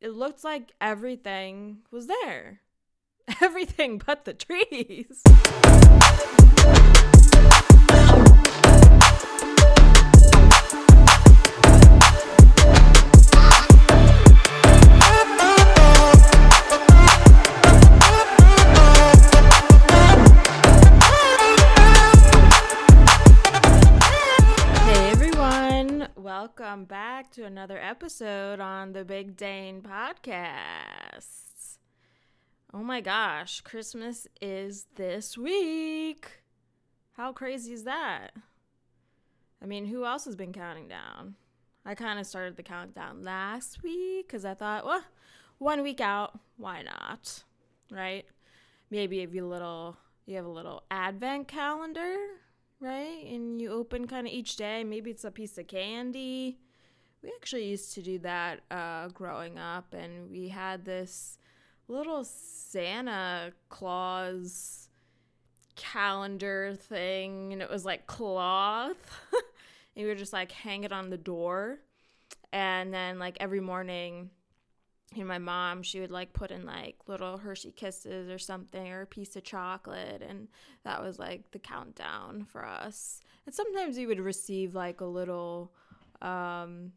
it looked like everything was there. Everything but the trees. To another episode on the Big Dane podcast. Oh my gosh, Christmas is this week. How crazy is that? I mean, who else has been counting down? I kind of started the countdown last week because I thought, well, one week out, why not? Right? Maybe if you little you have a little advent calendar, right? And you open kind of each day. Maybe it's a piece of candy. We actually used to do that uh, growing up, and we had this little Santa Claus calendar thing, and it was like cloth. and you would just like hang it on the door. And then, like, every morning, you know, my mom, she would like put in like little Hershey kisses or something or a piece of chocolate. And that was like the countdown for us. And sometimes we would receive like a little, um,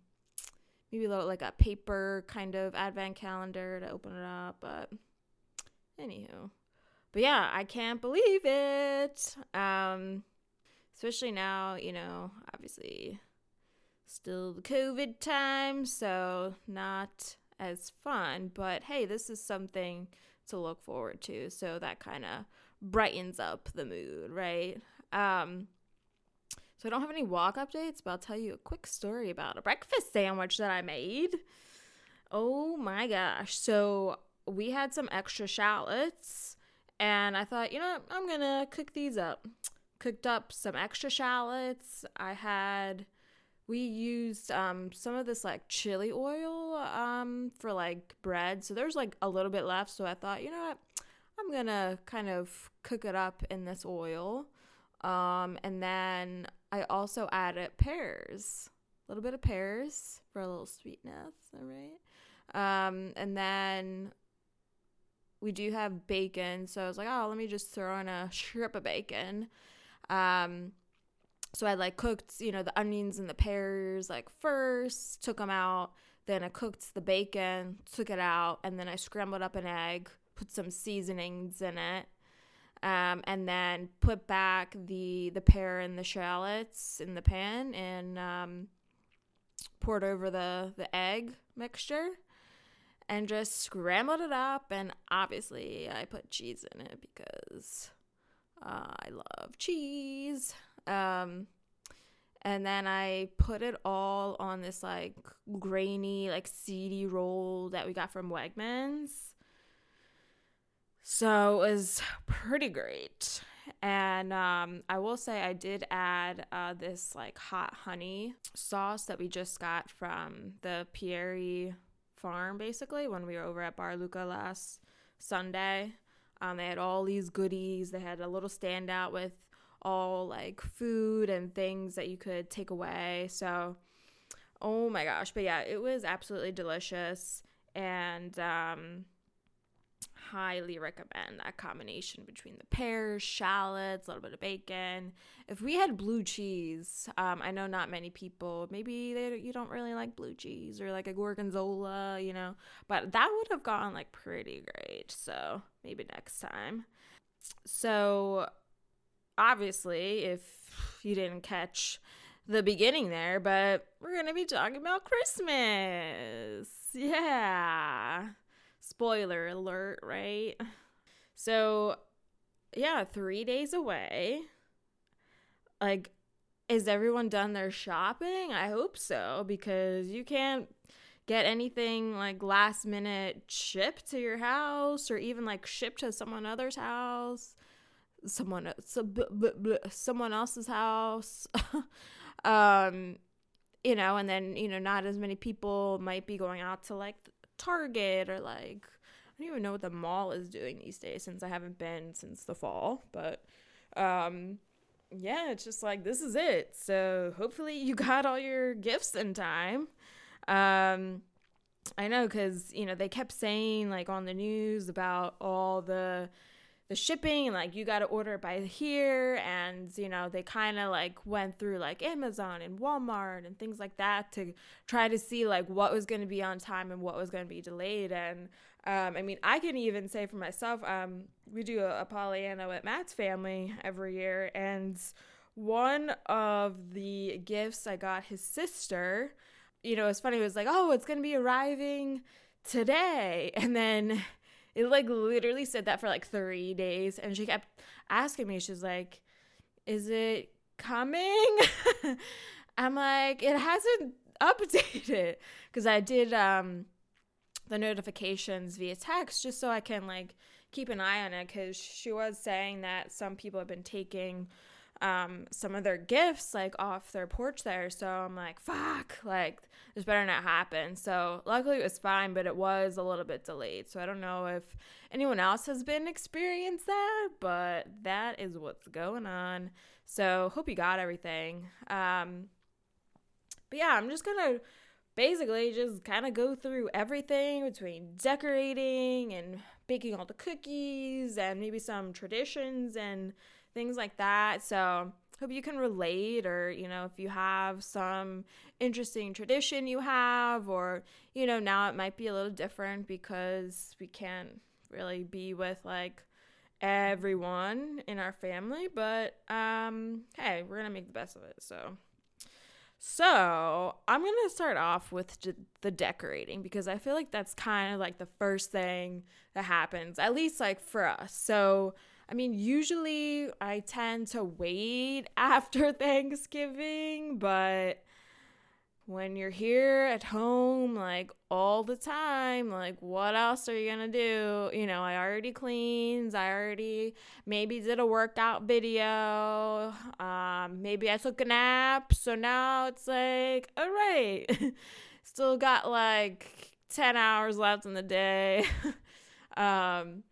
maybe a little like a paper kind of advent calendar to open it up. But anywho, but yeah, I can't believe it. Um, especially now, you know, obviously still the COVID time, so not as fun, but hey, this is something to look forward to. So that kind of brightens up the mood, right? Um, so I don't have any walk updates, but I'll tell you a quick story about a breakfast sandwich that I made. Oh my gosh. So we had some extra shallots, and I thought, you know? I'm gonna cook these up. Cooked up some extra shallots. I had we used um, some of this like chili oil um, for like bread. So there's like a little bit left. So I thought, you know what? I'm going to kind of cook it up in this oil. Um, and then I also added pears, a little bit of pears for a little sweetness. All right. Um, and then we do have bacon. So I was like, oh, let me just throw in a strip of bacon. Um, so I like cooked, you know, the onions and the pears like first, took them out. Then I cooked the bacon, took it out, and then I scrambled up an egg, put some seasonings in it, um, and then put back the the pear and the shallots in the pan and um, poured over the the egg mixture and just scrambled it up. And obviously, I put cheese in it because uh, I love cheese. Um, and then I put it all on this like grainy, like seedy roll that we got from Wegmans. So it was pretty great. And um, I will say I did add uh, this like hot honey sauce that we just got from the Pieri farm, basically, when we were over at Bar Luca last Sunday. Um, they had all these goodies. They had a little standout with all like food and things that you could take away. So, oh my gosh. But yeah, it was absolutely delicious and um, highly recommend that combination between the pears, shallots, a little bit of bacon. If we had blue cheese, um, I know not many people, maybe they you don't really like blue cheese or like a gorgonzola, you know, but that would have gone like pretty great. So maybe next time. So obviously, if you didn't catch the beginning there, but we're going to be talking about Christmas. Yeah. Spoiler alert, right? So, yeah, three days away. Like, is everyone done their shopping? I hope so, because you can't get anything like last minute shipped to your house or even like shipped to someone other's house someone so, someone else's house um you know and then you know not as many people might be going out to like target or like i don't even know what the mall is doing these days since i haven't been since the fall but um yeah it's just like this is it. So hopefully you got all your gifts in time. Um I know because you know they kept saying like on the news about all the the shipping and like you got to order by here and you know they kind of like went through like Amazon and Walmart and things like that to try to see like what was going to be on time and what was going to be delayed and um, I mean I can even say for myself um, we do a, a Pollyanna with Matt's family every year and one of the gifts I got his sister you know it's funny it was like oh it's going to be arriving today and then it like literally said that for like three days, and she kept asking me. She's like, "Is it coming?" I'm like, "It hasn't updated," because I did um the notifications via text just so I can like keep an eye on it. Because she was saying that some people have been taking um, some of their gifts like off their porch there. So I'm like, fuck, like this better not happen. So luckily it was fine, but it was a little bit delayed. So I don't know if anyone else has been experienced that, but that is what's going on. So hope you got everything. Um, but yeah, I'm just gonna basically just kind of go through everything between decorating and baking all the cookies and maybe some traditions and things like that. So, hope you can relate, or, you know, if you have some interesting tradition you have, or, you know, now it might be a little different because we can't really be with like everyone in our family, but um, hey, we're gonna make the best of it. So, so I'm gonna start off with the decorating because I feel like that's kind of like the first thing that happens, at least like for us. So I mean, usually I tend to wait after Thanksgiving, but when you're here at home, like all the time, like what else are you gonna do? You know, I already cleaned, I already maybe did a workout video, um, maybe I took a nap, so now it's like, all right, still got like 10 hours left in the day. um,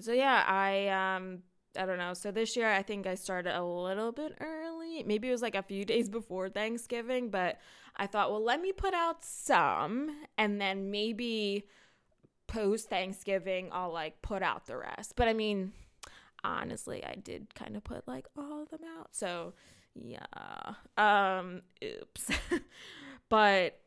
so yeah, I um I don't know. So this year I think I started a little bit early. Maybe it was like a few days before Thanksgiving, but I thought, well, let me put out some and then maybe post Thanksgiving I'll like put out the rest. But I mean, honestly, I did kind of put like all of them out. So, yeah. Um oops. but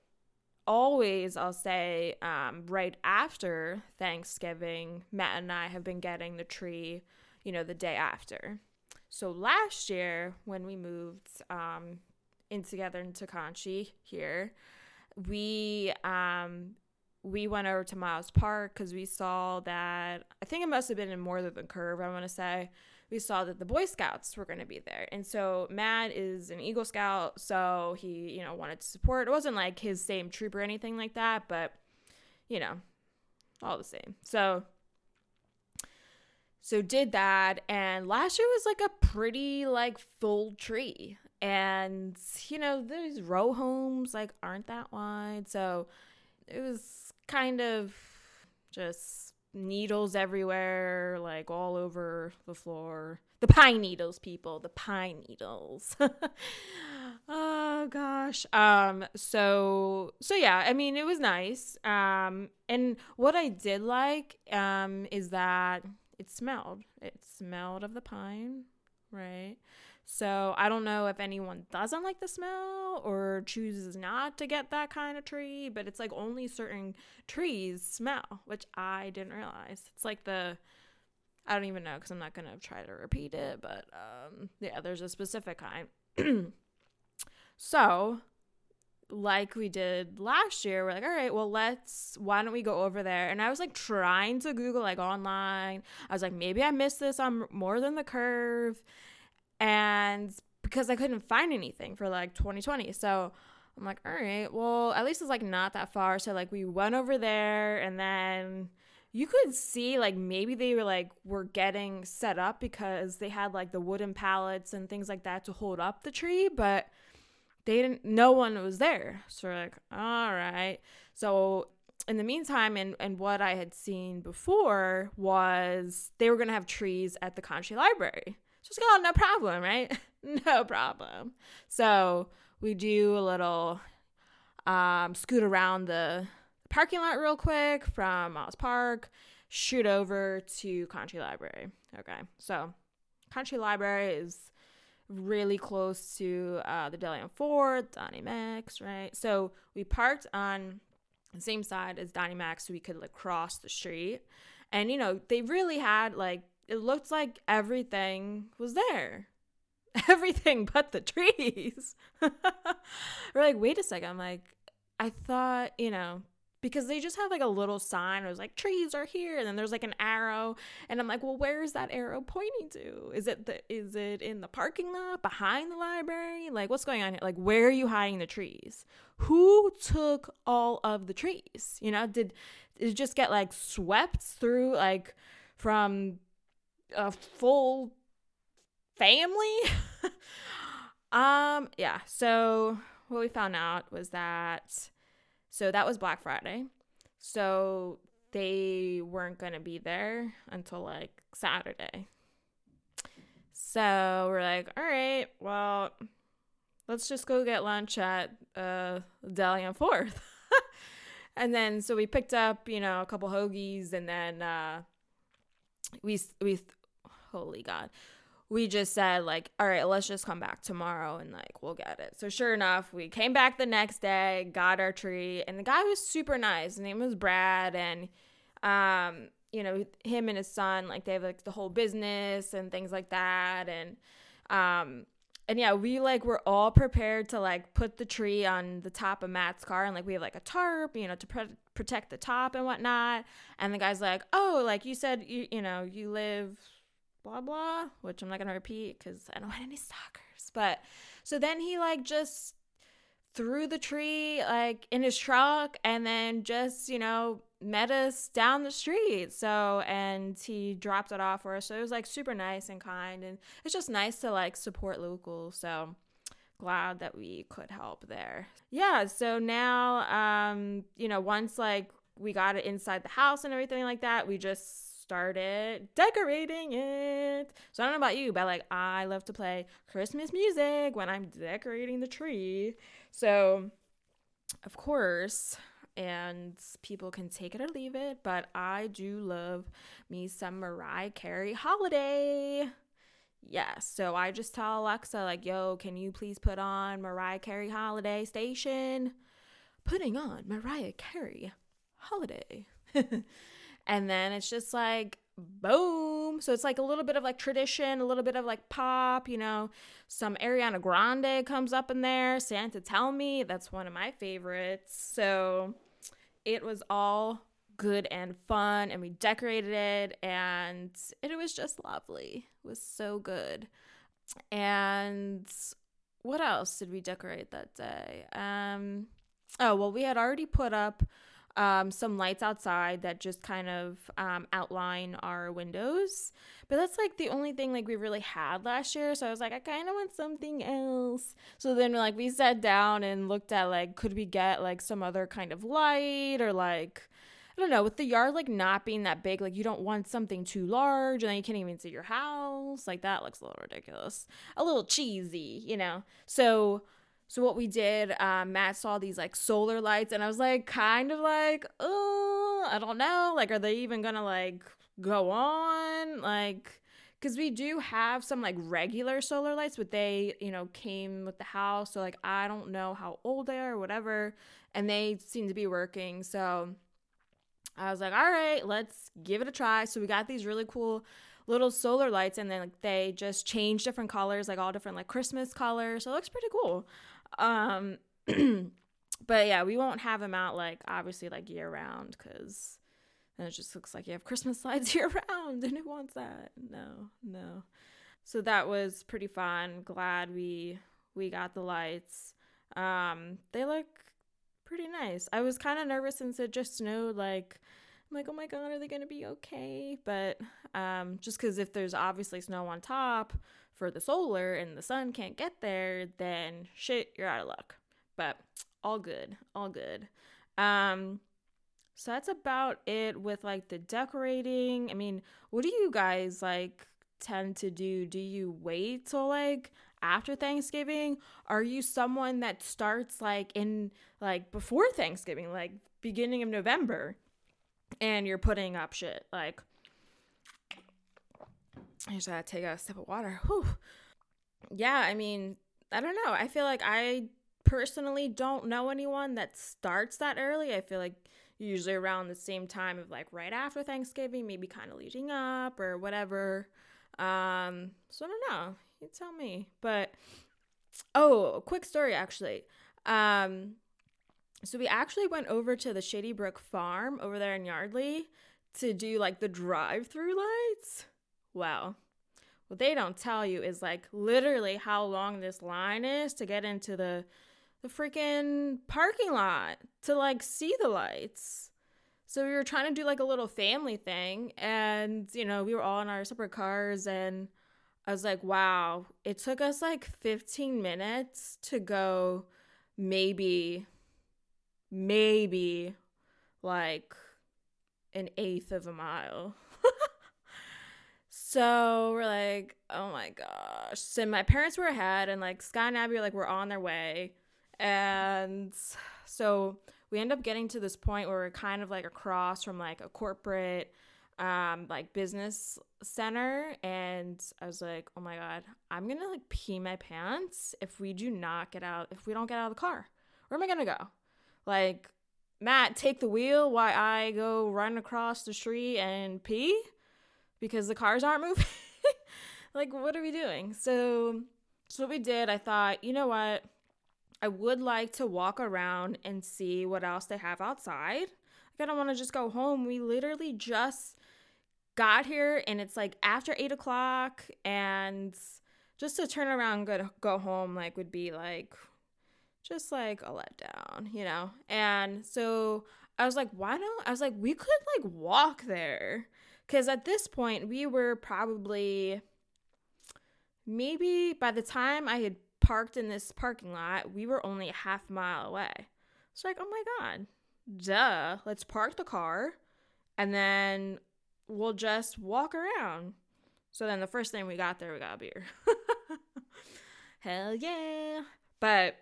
always I'll say um, right after Thanksgiving, Matt and I have been getting the tree, you know, the day after. So last year when we moved um, in together in Conchi here, we um, we went over to Miles Park because we saw that I think it must have been in more than curve. I want to say we saw that the Boy Scouts were going to be there. And so Matt is an Eagle Scout, so he, you know, wanted to support. It wasn't like his same troop or anything like that, but you know, all the same. So so did that and last year was like a pretty like full tree. And you know, these row homes like aren't that wide. So it was kind of just needles everywhere, like all over the floor. The pine needles, people, the pine needles. oh gosh. Um so so yeah, I mean it was nice. Um and what I did like um is that it smelled. It smelled of the pine, right? So I don't know if anyone doesn't like the smell or chooses not to get that kind of tree, but it's like only certain trees smell, which I didn't realize. It's like the I don't even know because I'm not gonna try to repeat it, but um, yeah, there's a specific kind. so, like we did last year, we're like, all right, well, let's. Why don't we go over there? And I was like trying to Google like online. I was like, maybe I missed this on MoreThanTheCurve and because I couldn't find anything for like 2020. So I'm like, all right, well, at least it's like not that far. So like we went over there and then you could see like maybe they were like were getting set up because they had like the wooden pallets and things like that to hold up the tree, but they didn't no one was there. So we're like, all right. So in the meantime and and what I had seen before was they were gonna have trees at the Conchi Library. Just go, no problem, right? no problem. So we do a little um, scoot around the parking lot real quick from Miles Park, shoot over to Conchi Library. Okay, so Conchi Library is really close to uh, the Deli on Fourth, Donnie Max, right? So we parked on the same side as Donnie Max so we could like cross the street. And you know, they really had like it looked like everything was there. Everything but the trees. We're like, wait a second. I'm like, I thought, you know, because they just have like a little sign. It was like trees are here, and then there's like an arrow, and I'm like, well, where is that arrow pointing to? Is it the is it in the parking lot behind the library? Like, what's going on here? Like, where are you hiding the trees? Who took all of the trees? You know, did, did it just get like swept through like from a full family? um, yeah. So what we found out was that so that was Black Friday. So they weren't to be there until like Saturday. So we're like, all right, well, let's just go get lunch at uh, Deli on Fourth. and then so we picked up, you know, a couple hoagies, and then uh, we we holy God, we just said like all right let's just come back tomorrow and like we'll get it. So sure enough we came back the next day got our tree and the guy was super nice. His name was brad and um you know him and his son like they have like the whole business and things like that and um and yeah we like were all prepared to like put the tree on the top of matt's car and like we have like a tarp you know to pre- protect the top and whatnot and the guy's like oh like you said you you know you live blah blah, which I'm not gonna repeat because I don't want any stalkers. But so then he like just threw the tree like in his truck and then just you know met us down the street. So and he dropped it off for us. So it was like super nice and kind and it's just nice to like support locals so glad that we could help there. Yeah so now um you know once like we got it inside the house and everything like that we just started decorating it. So I don't know about you, but like I love to play Christmas music when I'm decorating the tree. So of course, and people can take it or leave it, but I do love me some Mariah Carey holiday. Yes, so I just tell Alexa, like, yo, can you please put on Mariah Carey holiday station? Putting on Mariah Carey holiday. and then it's just like boom. So it's like a little bit of like tradition a little bit of like pop you know? Some ariana grande comes up in there santa tell me that's one of my favorites. So it was all good and fun and we decorated it and it was just lovely. It was so good. And what else did we decorate that day? Um oh well we had already put up um, some lights outside that just kind of um, outline our windows. But that's like the only thing like we really had last year. So I was like, I kind of want something else. So then like we sat down and looked at like could we get like some other kind of light or like I don't know, with the yard like not being that big, like you don't want something too large and then you can't even see your house. Like that looks a little ridiculous. A little cheesy, you know. So so what we did, um, Matt saw these like solar lights, and I was like, kind of like, oh, I don't know, like, are they even gonna like go on, like, because we do have some like regular solar lights, but they, you know, came with the house, so like, I don't know how old they are or whatever, and they seem to be working, so. I was like, all right, let's give it a try. So we got these really cool little solar lights and then like they just change different colors, like all different like Christmas colors. So it looks pretty cool. Um, but yeah, we won't have them out like obviously like year round because then it just looks like you have Christmas lights year round, and who wants that? No, no. So that was pretty fun. Glad we we got the lights. Um, they look pretty nice. I was kind of nervous since it just snowed. Like, I'm like, oh my god, are they gonna be okay? But um, just because if there's obviously snow on top, for the solar and the sun can't get there, then shit, you're out of luck. But all good, all good. Um, so that's about it with like the decorating. I mean, what do you guys like tend to do? Do you wait till like after Thanksgiving? Are you someone that starts like in like before Thanksgiving, like beginning of November and you're putting up shit. Like, I just gotta take a sip of water. Whew. Yeah, I mean, I don't know. I feel like I personally don't know anyone that starts that early. I feel like usually around the same time of like right after Thanksgiving, maybe kind of leading up or whatever. Um, so I don't know. You tell me. But oh, quick story actually. Um, so we actually went over to the Shady Brook Farm over there in Yardley to do like the drive-through lights. Wow. What they don't tell you is like literally how long this line is to get into the the freaking parking lot to like see the lights. So we were trying to do like a little family thing and you know, we were all in our separate cars and I was like, wow, it took us like 15 minutes to go maybe maybe like an eighth of a mile. so we're like, oh my gosh. So my parents were ahead, and like Scott and Abby like we're on their way. And so we end up getting to this point where we're kind of like across from like a corporate um like business center and I was like, "Oh my god, I'm to like pee my pants if we do not get out if we don't get out of the car. Where am I to go?" Like, Matt, take the wheel while I go run across the street and pee because the cars aren't moving. like, what are we doing? So, so what we did, I thought, you know what? I would like to walk around and see what else they have outside. Like, I don't want to just go home. We literally just got here and it's like after eight o'clock and just to turn around and go, go home like would be like just like a letdown, you know? And so I was like, why don't I was like, we could like walk there. Cause at this point we were probably maybe by the time I had parked in this parking lot, we were only a half mile away. It's like, oh my God, duh, let's park the car and then we'll just walk around. So then the first thing we got there, we got a beer. Hell yeah. But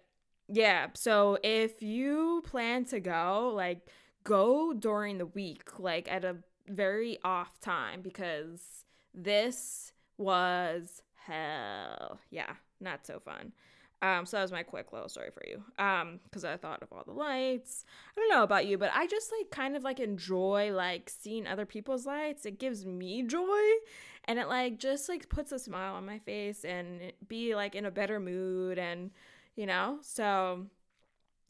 yeah, so if you plan to go, like go during the week, like at a very off time because this was hell. Yeah, not so fun. Um, so that was my quick little story for you. Um, because I thought of all the lights. I don't know about you, but I just like kind of like enjoy like seeing other people's lights. It gives me joy and it like just like puts a smile on my face and be like in a better mood and you know? So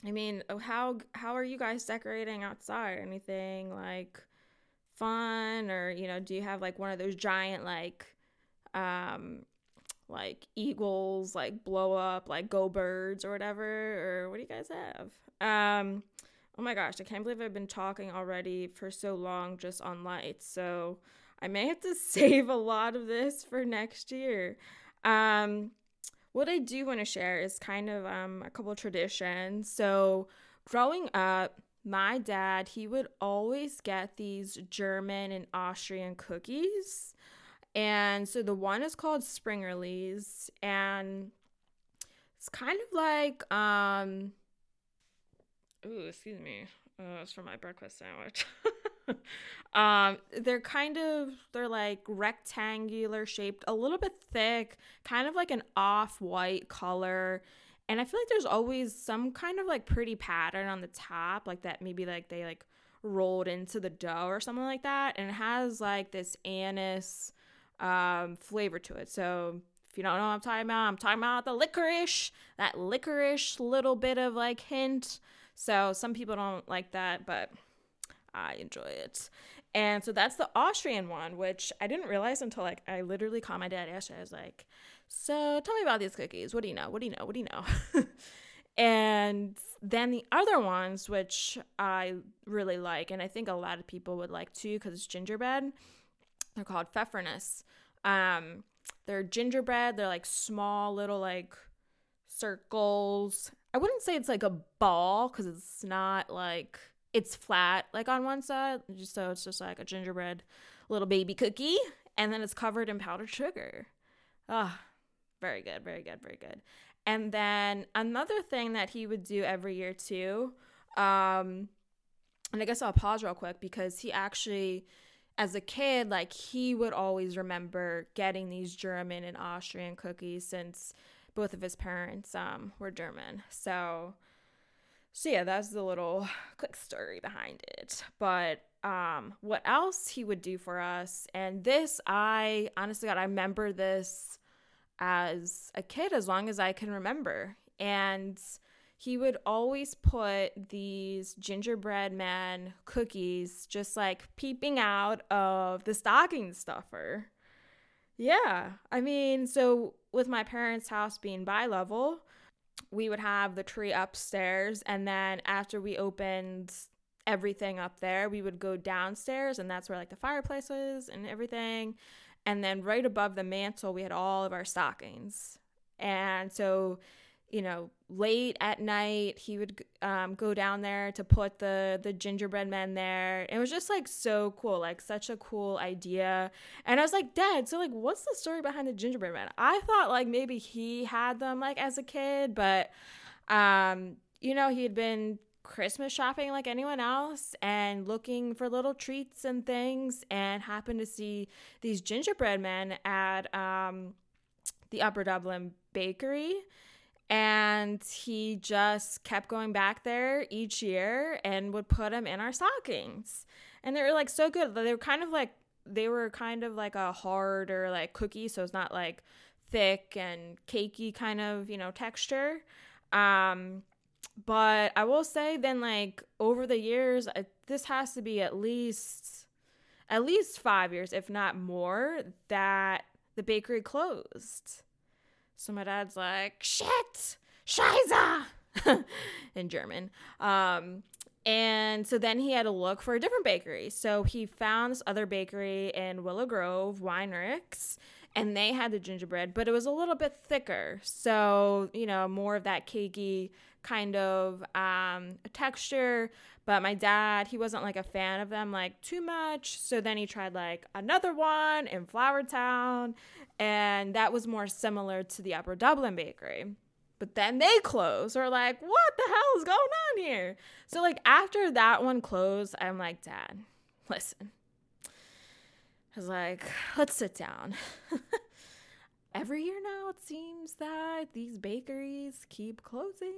I mean, how how are you guys decorating outside? Anything like fun or, you know, do you have like one of those giant like um like eagles like blow up like go birds or whatever or what do you guys have? Um oh my gosh, I can't believe I've been talking already for so long just on lights. So I may have to save a lot of this for next year. Um what I do want to share is kind of um, a couple traditions. So, growing up, my dad, he would always get these German and Austrian cookies. And so the one is called Springerles and it's kind of like um ooh, excuse me. Uh, it's for my breakfast sandwich. um, they're kind of they're like rectangular shaped, a little bit thick, kind of like an off-white color. And I feel like there's always some kind of like pretty pattern on the top, like that maybe like they like rolled into the dough or something like that. And it has like this anise um, flavor to it. So if you don't know what I'm talking about, I'm talking about the licorice, that licorice little bit of like hint. So some people don't like that, but I enjoy it. And so that's the Austrian one, which I didn't realize until like I literally called my dad yesterday. I was like, "So tell me about these cookies. What do you know? What do you know? What do you know?" and then the other ones, which I really like, and I think a lot of people would like too, because it's gingerbread. They're called Pfeffernuss. Um, they're gingerbread. They're like small little like circles. I wouldn't say it's like a ball because it's not like it's flat like on one side, just so it's just like a gingerbread little baby cookie, and then it's covered in powdered sugar. Ah, very good, very good, very good. And then another thing that he would do every year too, um, and I guess I'll pause real quick because he actually, as a kid, like he would always remember getting these German and Austrian cookies since both of his parents um, were German. So, so yeah, that's the little quick story behind it. But um, what else he would do for us, and this I honestly God, I remember this as a kid as long as I can remember, and he would always put these gingerbread man cookies just like peeping out of the stocking stuffer. Yeah, I mean, so with my parents' house being bi level, we would have the tree upstairs, and then after we opened everything up there, we would go downstairs, and that's where like the fireplace was and everything. And then right above the mantle, we had all of our stockings. And so you know, late at night, he would um, go down there to put the the gingerbread men there. It was just like so cool, like such a cool idea. And I was like, Dad, so like, what's the story behind the gingerbread men? I thought like maybe he had them like as a kid, but um, you know, he had been Christmas shopping like anyone else and looking for little treats and things, and happened to see these gingerbread men at um, the Upper Dublin Bakery. And he just kept going back there each year and would put them in our stockings. And they were like so good. They were kind of like they were kind of like a hard or like cookie so it's not like thick and cakey kind of you know texture. Um but i will say then like over the years this has to be at least at least five years if not more that the bakery closed so my dad's like, shit, scheiße, in German. Um, and so then he had to look for a different bakery. So he found this other bakery in Willow Grove, Weinrich's, and they had the gingerbread, but it was a little bit thicker. So, you know, more of that cakey kind of um, texture. But my dad, he wasn't like a fan of them like too much. So then he tried like another one in Flourtown, and that was more similar to the Upper Dublin Bakery. But then they closed. Or like, what the hell is going on here? So like after that one closed, I'm like, Dad, listen. I was like, let's sit down. Every year now, it seems that these bakeries keep closing.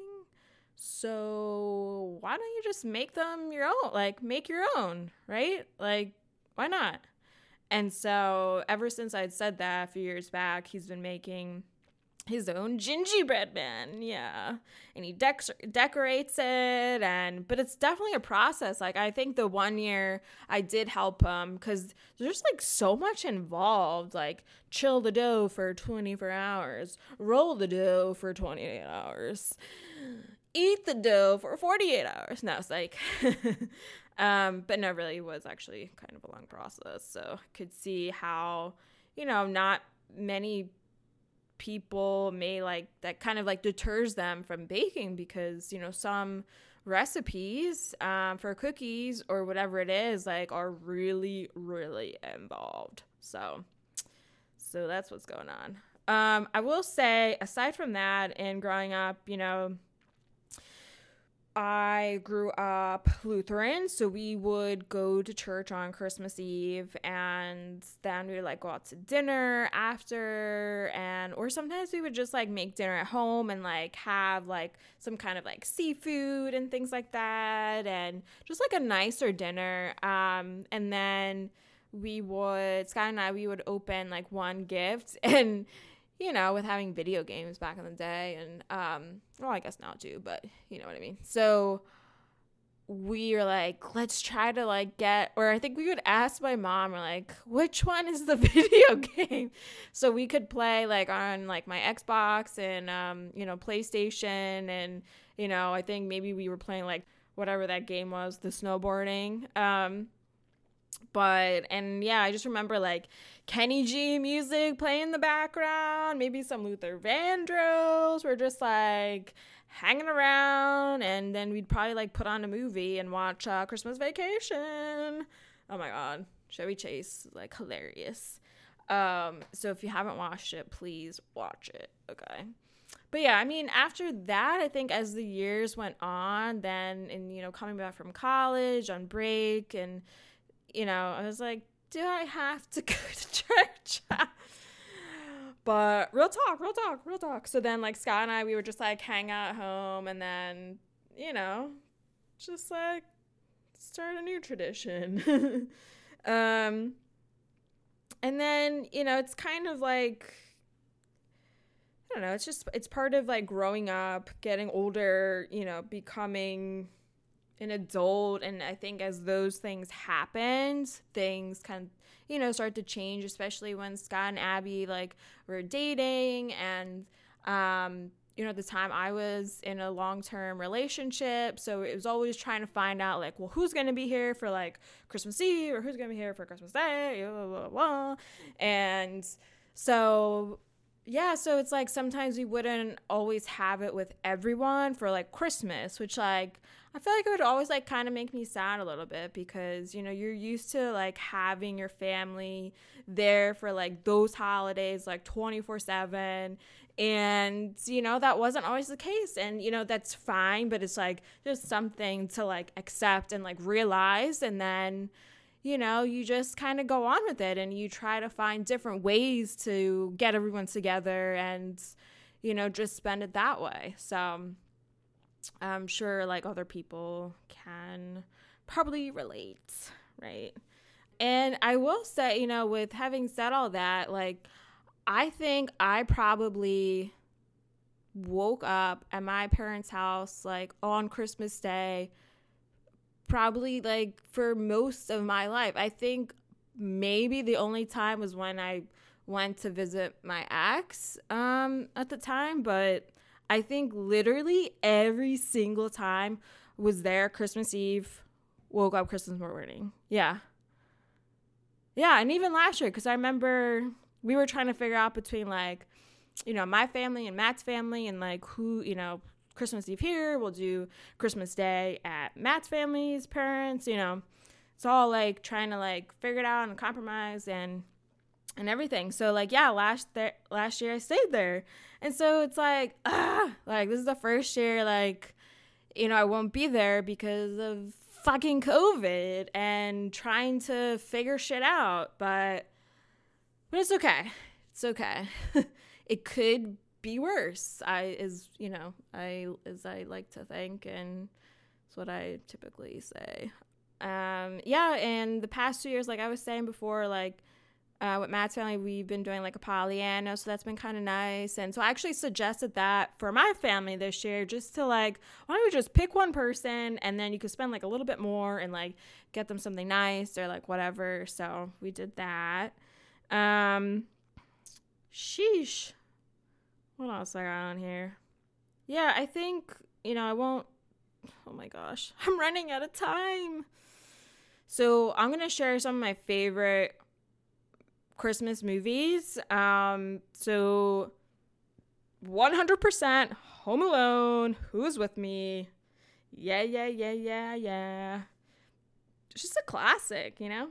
So why don't you just make them your own? Like, make your own, right? Like, why not? And so ever since I'd said that a few years back, he's been making his own gingerbread man yeah and he dec- decorates it and but it's definitely a process like i think the one year i did help him because there's like so much involved like chill the dough for 24 hours roll the dough for 28 hours eat the dough for 48 hours. No, it's like, um, but no, really was actually kind of a long process. So I could see how, you know, not many people may like that kind of like deters them from baking because, you know, some recipes um, for cookies or whatever it is like are really, really involved. So, so that's what's going on. Um, I will say, aside from that, and growing up, you know, I grew up Lutheran, so we would go to church on Christmas Eve and then we would like go out to dinner after and or sometimes we would just like make dinner at home and like have like some kind of like seafood and things like that and just like a nicer dinner. Um and then we would Scott and I we would open like one gift and you know, with having video games back in the day and um well I guess now too, but you know what I mean. So we were like, let's try to like get or I think we would ask my mom like, which one is the video game? So we could play like on like my Xbox and um, you know, PlayStation and you know, I think maybe we were playing like whatever that game was, the snowboarding. Um but and yeah i just remember like kenny g music playing in the background. Maybe some luther vandross we're just like hanging around. And then we'd probably like put on a movie and watch uh, christmas vacation. Oh my god. Chevy chase like hilarious. Um so if you haven't watched it please watch it. Okay. But yeah, I mean, after that, I think as the years went on, then and you know, coming back from college on break, and you know, I was like, do I have to go to church? but real talk, real talk, real talk. So then, like Scott and I, we would just like hang out at home, and then you know, just like start a new tradition. um, and then you know, it's kind of like I don't know, it's just it's part of like growing up, getting older, you know, becoming an adult and I think as those things happened, things kind of you know start to change, especially when Scott and Abby like were dating and um you know, at the time I was in a long term relationship. So it was always trying to find out, like, well, who's going to be here for like Christmas Eve or who's going to be here for Christmas Day, blah, blah, blah. And so yeah, so it's like sometimes we wouldn't always have it with everyone for like Christmas, which like I feel like it would always like kind of make me sad a little bit because you know you're used to like having your family there for like those holidays like 24/7 and you know that wasn't always the case and you know that's fine but it's like just something to like accept and like realize and then you know, you just kind of go on with it and you try to find different ways to get everyone together and, you know, just spend it that way. So um, I'm sure like other people can probably relate, right? And I will say, you know, with having said all that, like, I think I probably woke up at my parents' house like on Christmas Day probably like for most of my life. I think maybe the only time was when I went to visit my ex um, at the time, but I think literally every single time was there Christmas Eve, woke up Christmas morning. Yeah. Yeah, and even last year, because I remember we were trying to figure out between like, you know, my family and Matt's family and like who, you know, Christmas Eve here. We'll do Christmas Day at Matt's family's parents. You know, it's all like trying to like figure it out and compromise and and everything. So like yeah, last there last year I stayed there, and so it's like ah, like this is the first year like you know I won't be there because of fucking COVID and trying to figure shit out, but but it's okay. It's okay. it could be worse. I is you know I as I like to think, and it's what I typically say. Um, yeah, and the past two years, like I was saying before, like uh, with Matt's family, we've been doing like a Pollyanna, so that's been kind of nice. And so I actually suggested that for my family this year, just to like, why don't we just pick one person and then you could spend like a little bit more and like get them something nice or like whatever. So we did that. Um, sheesh. What else I got on here? Yeah, I think, you know, I won't. Oh my gosh. I'm running out of time. So I'm going to share some of my favorite Christmas movies. Um, so 100% Home Alone. Who's with me? Yeah, yeah, yeah, yeah, yeah. It's just a classic, you know?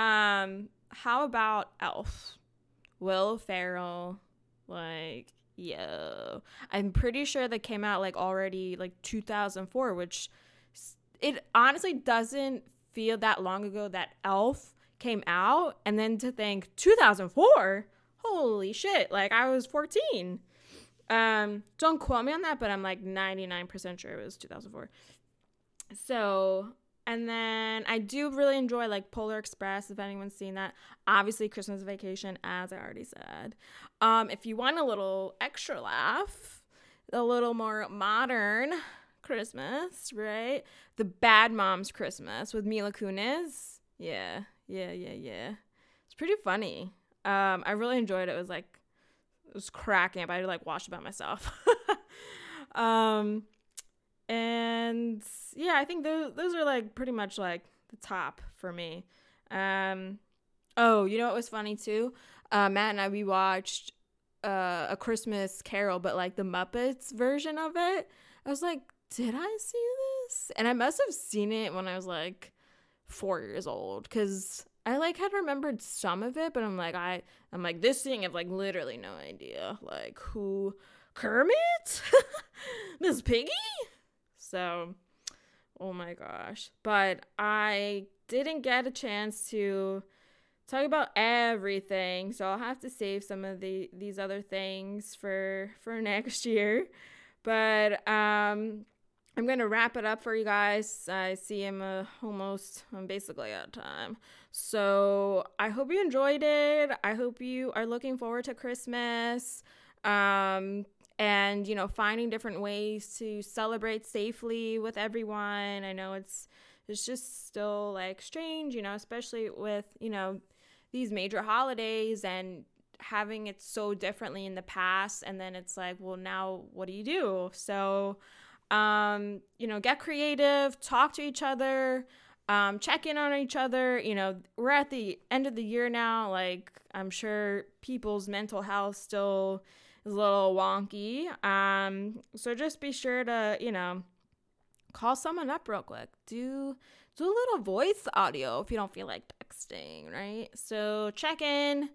Um, how about Elf? Will Ferrell. Like, Yo, I'm pretty sure that came out like already like 2004, which it honestly doesn't feel that long ago that Elf came out. And then to think 2004, holy shit, like I was 14. Um, don't quote me on that, but I'm like 99% sure it was 2004. So and then I do really enjoy like Polar Express, if anyone's seen that. Obviously, Christmas Vacation, as I already said. Um, if you want a little extra laugh, a little more modern Christmas, right? The Bad Moms Christmas with Mila Kunis. Yeah, yeah, yeah, yeah. It's pretty funny. Um, I really enjoyed it. It was like it was cracking up. I had to like watch it by myself. um, and yeah, I think those those are like pretty much like the top for me. Um, oh, you know what was funny too? Uh, Matt and I we watched uh, a Christmas Carol, but like the Muppets version of it. I was like, did I see this? And I must have seen it when I was like four years old because I like had remembered some of it, but I'm like I I'm like this thing I've like literally no idea like who Kermit? Miss Piggy? So, oh my gosh. But I didn't get a chance to talk about everything, so I'll have to save some of the these other things for for next year. But um I'm going to wrap it up for you guys. I see I'm uh, almost, I'm basically out of time. So I hope you enjoyed it. I hope you are looking forward to Christmas. Um, and you know finding different ways to celebrate safely with everyone i know it's it's just still like strange you know especially with you know these major holidays and having it so differently in the past and then it's like well now what do you do so um, you know, get creative, talk to each other, um, check in on each other. You know, we're at the end of the year now. Like, I'm sure people's mental health still is a little wonky. Um, so just be sure to, you know, call someone up real quick. Do do a little voice audio if you don't feel like texting, right? So check in.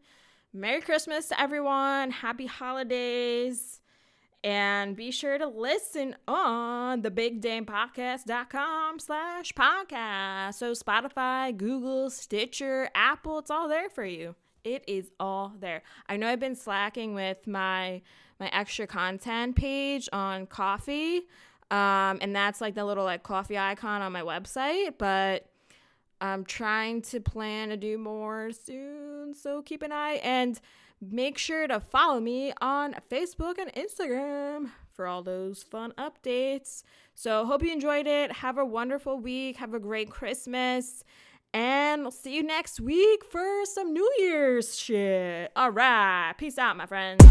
Merry Christmas to everyone. Happy holidays. And be sure to listen on the bigdanepodcast.com slash podcast. So Spotify, Google, Stitcher, Apple, it's all there for you. It is all there. I know I've been slacking with my my extra content page on Ko-fi. Um, and that's like the little like coffee icon on my website, but I'm trying to plan to do more soon. So keep an eye and Make sure to follow me on Facebook and Instagram for all those fun updates. So, hope you enjoyed it. Have a wonderful week. Have a great Christmas. And I'll see you next week for some New Year's shit. All right. Peace out, my friends.